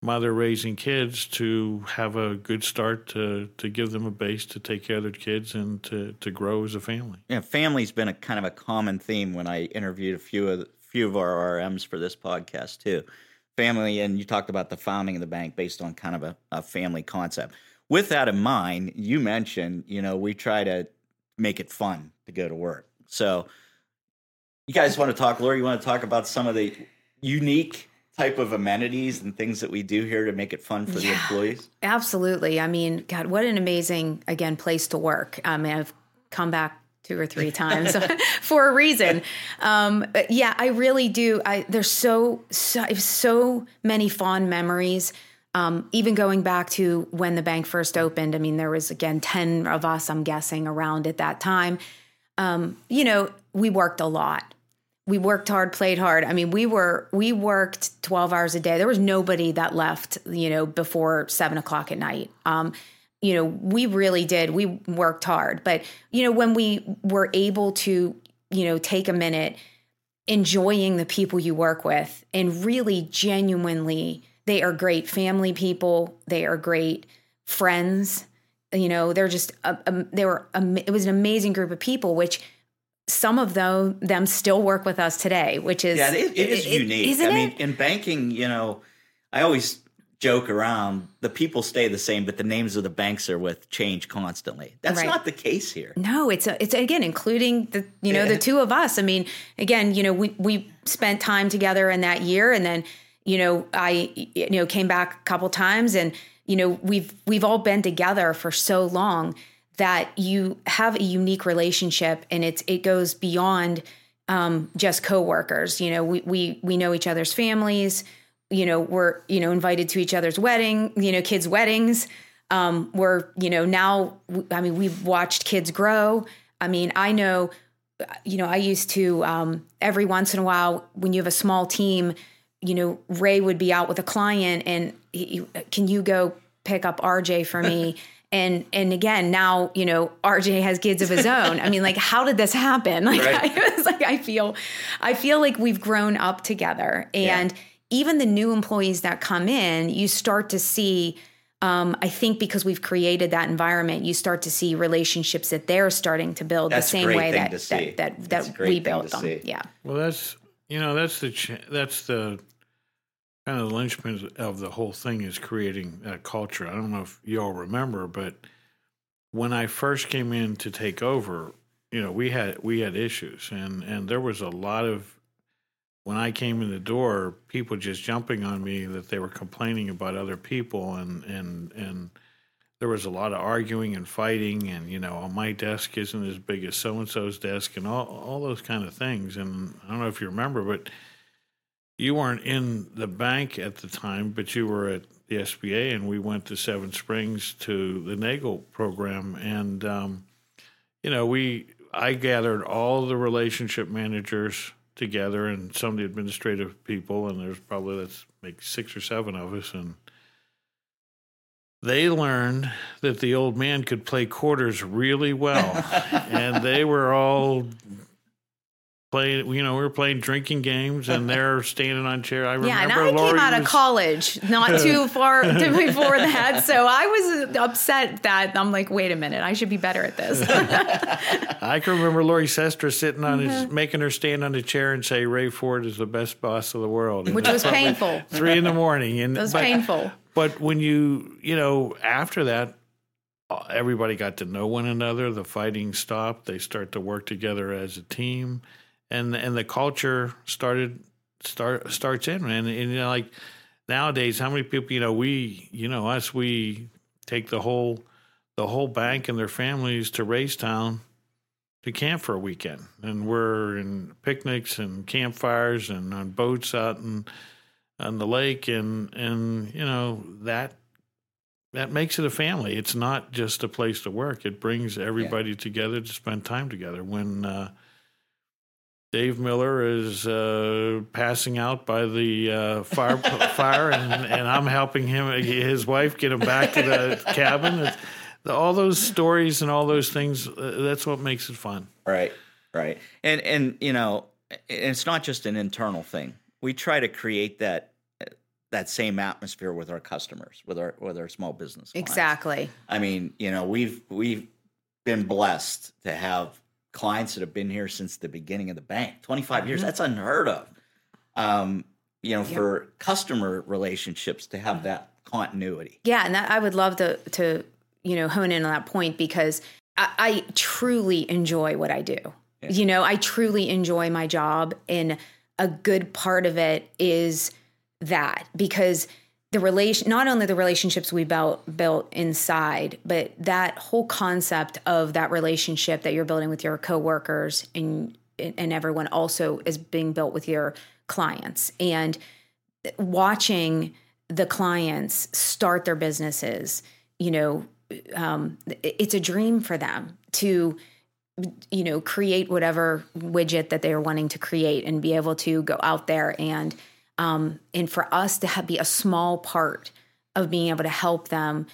Speaker 5: mother raising kids to have a good start to to give them a base to take care of their kids and to to grow as a family.
Speaker 1: Yeah, family's been a kind of a common theme when I interviewed a few of the, few of our RMs for this podcast too. Family, and you talked about the founding of the bank based on kind of a, a family concept. With that in mind, you mentioned, you know, we try to make it fun to go to work. So, you guys want to talk, Lori? You want to talk about some of the unique type of amenities and things that we do here to make it fun for the employees?
Speaker 6: Absolutely. I mean, God, what an amazing, again, place to work. I mean, I've come back two or three [laughs] times [laughs] for a reason. Um, but yeah, I really do. I there's so so, I have so many fond memories. Um, even going back to when the bank first opened, I mean, there was again ten of us, I'm guessing, around at that time. Um, you know, we worked a lot we worked hard, played hard. I mean, we were we worked twelve hours a day. There was nobody that left, you know, before seven o'clock at night. Um, you know, we really did. We worked hard, but you know, when we were able to, you know, take a minute, enjoying the people you work with, and really genuinely, they are great family people. They are great friends. You know, they're just a, a, they were. A, it was an amazing group of people, which some of them them still work with us today, which is
Speaker 1: Yeah, it, it is
Speaker 6: it-
Speaker 1: unique.
Speaker 6: Isn't
Speaker 1: I mean,
Speaker 6: it?
Speaker 1: in banking, you know, I always joke around the people stay the same, but the names of the banks are with change constantly. That's
Speaker 6: Right.
Speaker 1: not the case here.
Speaker 6: No, it's a, it's again including the you know
Speaker 1: Yeah.
Speaker 6: the two of us. I mean, again, you know, we we spent time together in that year, and then you know I you know came back a couple times, and you know we've we've all been together for so long that you have a unique relationship, and it's it goes beyond um, just coworkers. You know, we we we know each other's families. You know, we're you know invited to each other's wedding. You know, kids' weddings. Um, we're you know now. I mean, we've watched kids grow. I mean, I know. You know, I used to um, every once in a while when you have a small team. You know, Ray would be out with a client, and he, can you go pick up RJ for me? [laughs] and and again now you know RJ has kids of his own. I mean, like, how did this happen? [laughs] Like,
Speaker 1: Right.
Speaker 6: I was like, I feel, I feel like we've grown up together, and even the new employees that come in, you start to see. Um, I think because we've created that environment, you start to see relationships that they're starting to build
Speaker 1: That's
Speaker 6: the same way
Speaker 1: thing
Speaker 6: that that that,
Speaker 1: That's
Speaker 6: that we built them.
Speaker 1: see.
Speaker 6: Yeah.
Speaker 5: Well, that's you know that's the ch- that's the kind of the linchpin of the whole thing is creating that culture. I don't know if you all remember, but when I first came in to take over, you know, we had we had issues, and and there was a lot of when I came in the door, people just jumping on me that they were complaining about other people, and and and there was a lot of arguing and fighting, and you know, "Oh, my desk isn't as big as so and so's desk, and all all those kind of things. And I don't know if you remember, but you weren't in the bank at the time, but you were at the SBA, and we went to Seven Springs to the Nagel program, and um, you know, we I gathered all the relationship managers together and some of the administrative people, and there's probably let's make six or seven of us, and they learned that the old man could play quarters really well, [laughs] and they were all playing. You know, we were playing drinking games, and they're standing on chair. I remember
Speaker 6: yeah, and I came out
Speaker 5: was,
Speaker 6: of college not [laughs] too far [laughs] before that, so I was upset that I'm like, wait a minute, I should be better at this. [laughs]
Speaker 5: I can remember Lori Cestra sitting on
Speaker 6: Mm-hmm.
Speaker 5: his, making her stand on a chair and say Ray Ford is the best boss of the world, And
Speaker 6: Which was painful.
Speaker 5: Three in the morning, and
Speaker 6: It was
Speaker 5: but-
Speaker 6: painful.
Speaker 5: But when you, you know, after that, everybody got to know one another. The fighting stopped. They start to work together as a team, and and the culture started start starts in. And, and you know, like nowadays, how many people? You know, we, you know, us, we take the whole the whole bank and their families to Raystown to camp for a weekend, and we're in picnics and campfires and on boats out and on the lake. And and you know that that makes it a family. It's not just a place to work. It brings everybody together to spend time together. When uh, Dave Miller is uh, passing out by the uh, fire fire and, and I'm helping him his wife get him back to the cabin It's- all those stories and all those things uh, that's what makes it fun
Speaker 1: Right, right, and and you know, it's not just an internal thing. We try to create that that same atmosphere with our customers, with our with our small business. clients.
Speaker 6: Exactly.
Speaker 1: I mean, you know, we've we've been blessed to have clients that have been here since the beginning of the bank. Twenty
Speaker 6: Mm-hmm.
Speaker 1: years. That's unheard of. Um, you know, for customer relationships to
Speaker 6: Mm-hmm.
Speaker 1: have that continuity.
Speaker 6: Yeah, and that I would love to to you know hone in on that point because I, I truly enjoy what I do. You know, I truly enjoy my job, and a good part of it is that because the relation not only the relationships we built built inside but that whole concept of that relationship that you're building with your coworkers and and everyone also is being built with your clients. And watching the clients start their businesses you know um, it's a dream for them to you know create whatever widget that they're wanting to create and be able to go out there and um, and for us to have, be a small part of being able to help them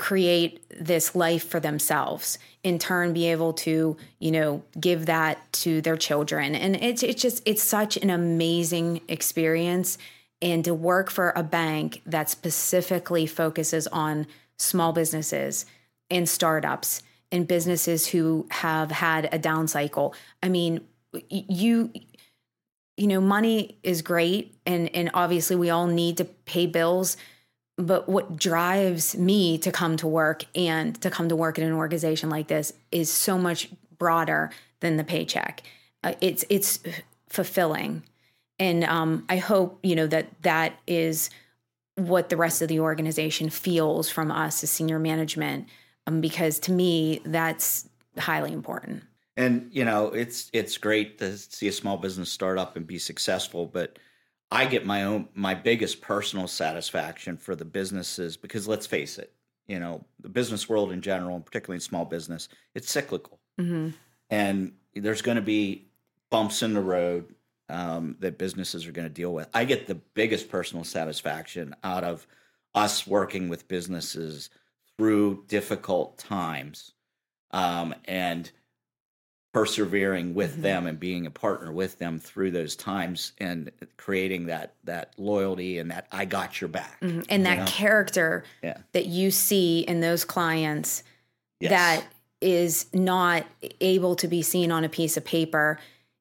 Speaker 6: create this life for themselves in turn be able to you know give that to their children. And it's it's just it's such an amazing experience. And to work for a bank that specifically focuses on small businesses and startups and businesses who have had a down cycle. I mean you you know money is great and and obviously we all need to pay bills but what drives me to come to work and to come to work in an organization like this is so much broader than the paycheck. Uh, it's it's fulfilling. And um, i hope you know that that is what the rest of the organization feels from us as senior management um, because to me that's highly important
Speaker 1: And you know, it's it's great to see a small business start up and be successful, but I get my own my biggest personal satisfaction for the businesses because let's face it, you know, the business world in general, and particularly in small business, it's cyclical,
Speaker 6: mm-hmm.
Speaker 1: and there's going to be bumps in the road um, that businesses are going to deal with. I get the biggest personal satisfaction out of us working with businesses through difficult times um, and persevering with
Speaker 6: Mhm.
Speaker 1: them and being a partner with them through those times and creating that that loyalty and that I got your back.
Speaker 6: Mhm. and that
Speaker 1: know?
Speaker 6: character
Speaker 1: Yeah.
Speaker 6: that you see in those clients
Speaker 1: Yes.
Speaker 6: that is not able to be seen on a piece of paper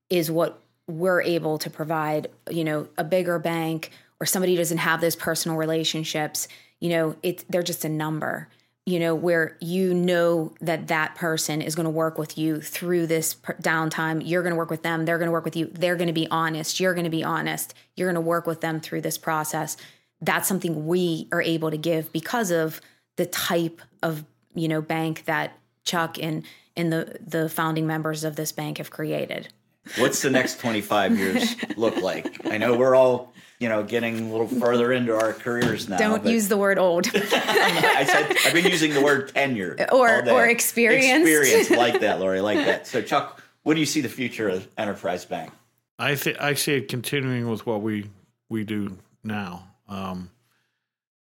Speaker 6: is what we're able to provide you know a bigger bank or somebody who doesn't have those personal relationships you know it they're just a number you know where you know that that person is going to work with you through this downtime. You're going to work with them. They're going to work with you. They're going to be honest. You're going to be honest. You're going to work with them through this process. That's something we are able to give because of the type of you know bank that Chuck and and the the founding members of this bank have created.
Speaker 1: What's the next 25 years look like? I know we're all, you know, getting a little further into our careers now.
Speaker 6: Don't use the word old [laughs]
Speaker 1: I said I've been using the word tenure [laughs]
Speaker 6: Or-
Speaker 1: all
Speaker 6: or experienced.
Speaker 1: Experience, like [laughs] that, Lori, like that. So, Chuck, what do you see the future of Enterprise Bank?
Speaker 5: I think I see it continuing with what we we do now. Um,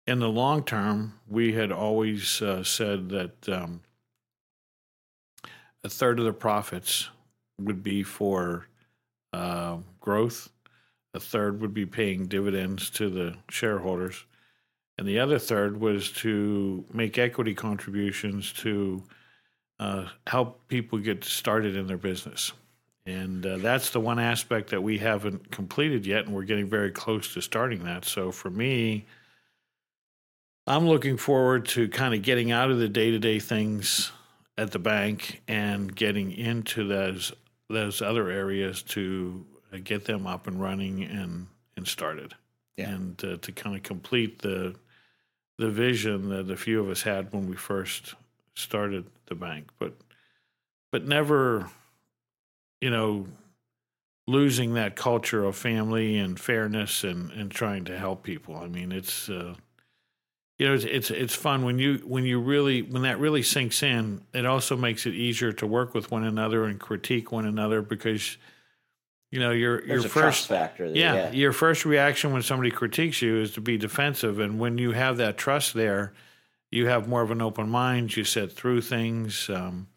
Speaker 5: in the long term, we had always uh, said that um, a third of the profits would be for uh, growth, a third would be paying dividends to the shareholders, and the other third was to make equity contributions to uh, help people get started in their business. And uh, that's the one aspect that we haven't completed yet, and we're getting very close to starting that. So for me, I'm looking forward to kind of getting out of the day to day things at the bank and getting into those those other areas to get them up and running and and started,
Speaker 1: Yeah.
Speaker 5: and uh, to kind of complete the the vision that a few of us had when we first started the bank, but but never you know, losing that culture of family and fairness and, and trying to help people. I mean, it's, uh, you know, it's, it's, it's fun when you, when you really, when that really sinks in, it also makes it easier to work with one another and critique one another because, you know, your, your
Speaker 1: There's a
Speaker 5: first,
Speaker 1: factor. There,
Speaker 5: yeah,
Speaker 1: yeah.
Speaker 5: your first reaction when somebody critiques you is to be defensive. And when you have that trust there, you have more of an open mind. You set through things. Um,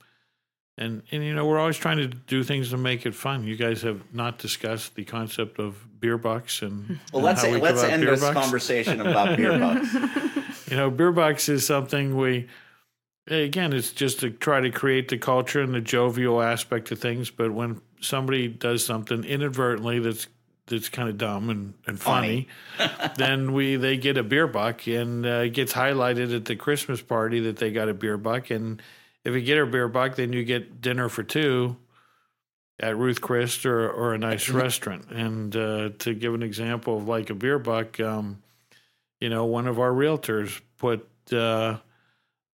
Speaker 5: and, and you know we're always trying to do things to make it fun. You guys have not discussed the concept of beer bucks and [laughs]
Speaker 1: Well,
Speaker 5: and
Speaker 1: let's
Speaker 5: we
Speaker 1: let's end this
Speaker 5: bucks.
Speaker 1: conversation about [laughs] beer bucks.
Speaker 5: You know, beer bucks is something we again it's just to try to create the culture and the jovial aspect of things. But when somebody does something inadvertently that's that's kind of dumb and, and funny, [laughs] [laughs] then we they get a beer buck and uh, it gets highlighted at the Christmas party that they got a beer buck. And if you get a beer buck, then you get dinner for two at Ruth Chris or, or a nice restaurant. And uh, to give an example of like a beer buck, um, you know, one of our realtors put uh,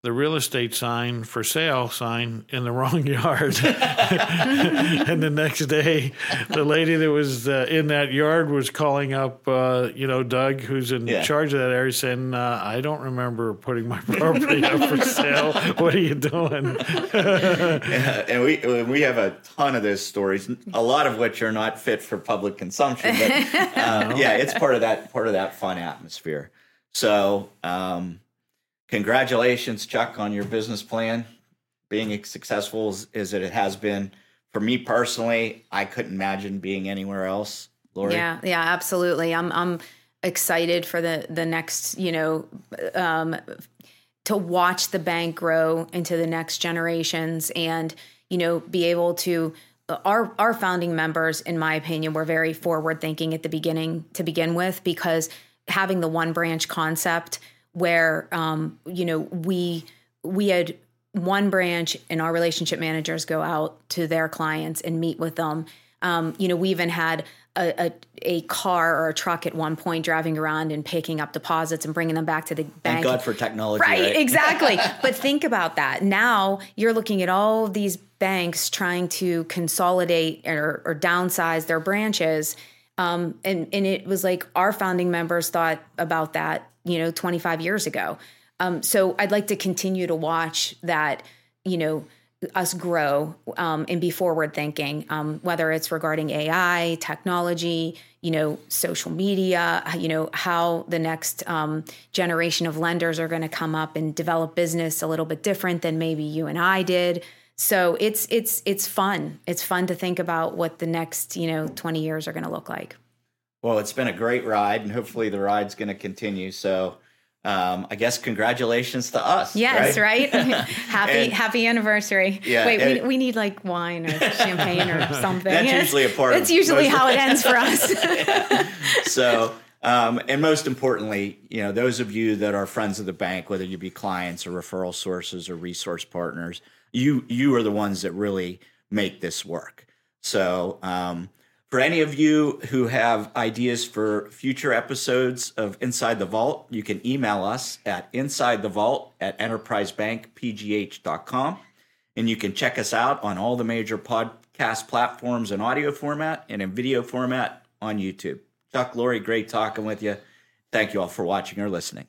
Speaker 5: the real estate sign for sale sign in the [laughs] wrong yard. [laughs] and the next day, the lady that was uh, in that yard was calling up, uh, you know, Doug, who's in
Speaker 1: Yeah.
Speaker 5: charge of that area, saying, uh, I don't remember putting my [laughs] property up for sale. What are you doing?
Speaker 1: and we we have a ton of those stories, a lot of which are not fit for public consumption. But uh, yeah, it's part of that part of that fun atmosphere. So, um, congratulations, Chuck, on your business plan being as successful as, as it has been. For me personally, I couldn't imagine being anywhere else. Lori,
Speaker 6: Yeah, yeah, absolutely. I'm I'm excited for the the next, you know, um, to watch the bank grow into the next generations and you know be able to our our founding members in my opinion were very forward thinking at the beginning to begin with because having the one branch concept where um, you know we we had one branch and our relationship managers go out to their clients and meet with them um, you know we even had a, a, a car or a truck at one point driving around and picking up deposits and bringing them back to the bank
Speaker 1: thank God for technology.
Speaker 6: Right,
Speaker 1: right?
Speaker 6: exactly. [laughs] but think about that. Now you're looking at all these banks trying to consolidate or, or downsize their branches. Um, and, and it was like our founding members thought about that, you know, 25 years ago. Um, so I'd like to continue to watch that, you know, us grow um, and be forward thinking, um, whether it's regarding AI, technology, you know, social media, you know, how the next um, generation of lenders are going to come up and develop business a little bit different than maybe you and I did. So it's it's it's fun. It's fun to think about what the next you know 20 years are going to look like.
Speaker 1: Well, it's been a great ride, and hopefully the ride's going to continue. So, um, I guess congratulations to us.
Speaker 6: Yes, right. [laughs] happy
Speaker 1: And-
Speaker 6: happy anniversary.
Speaker 1: Yeah,
Speaker 6: Wait, we,
Speaker 1: and-
Speaker 6: we need like wine or champagne or [laughs] something.
Speaker 1: That's
Speaker 6: Yes.
Speaker 1: usually a part [laughs] of
Speaker 6: That's usually how it ends for us.
Speaker 1: so um, and most importantly you know those of you that are friends of the bank whether you be clients or referral sources or resource partners you you are the ones that really make this work so um, for any of you who have ideas for future episodes of inside the vault you can email us at inside the vault at enterprisebankpgh.com and you can check us out on all the major podcast platforms in audio format and in video format on YouTube. Chuck, Lori, great talking with you. Thank you all for watching or listening.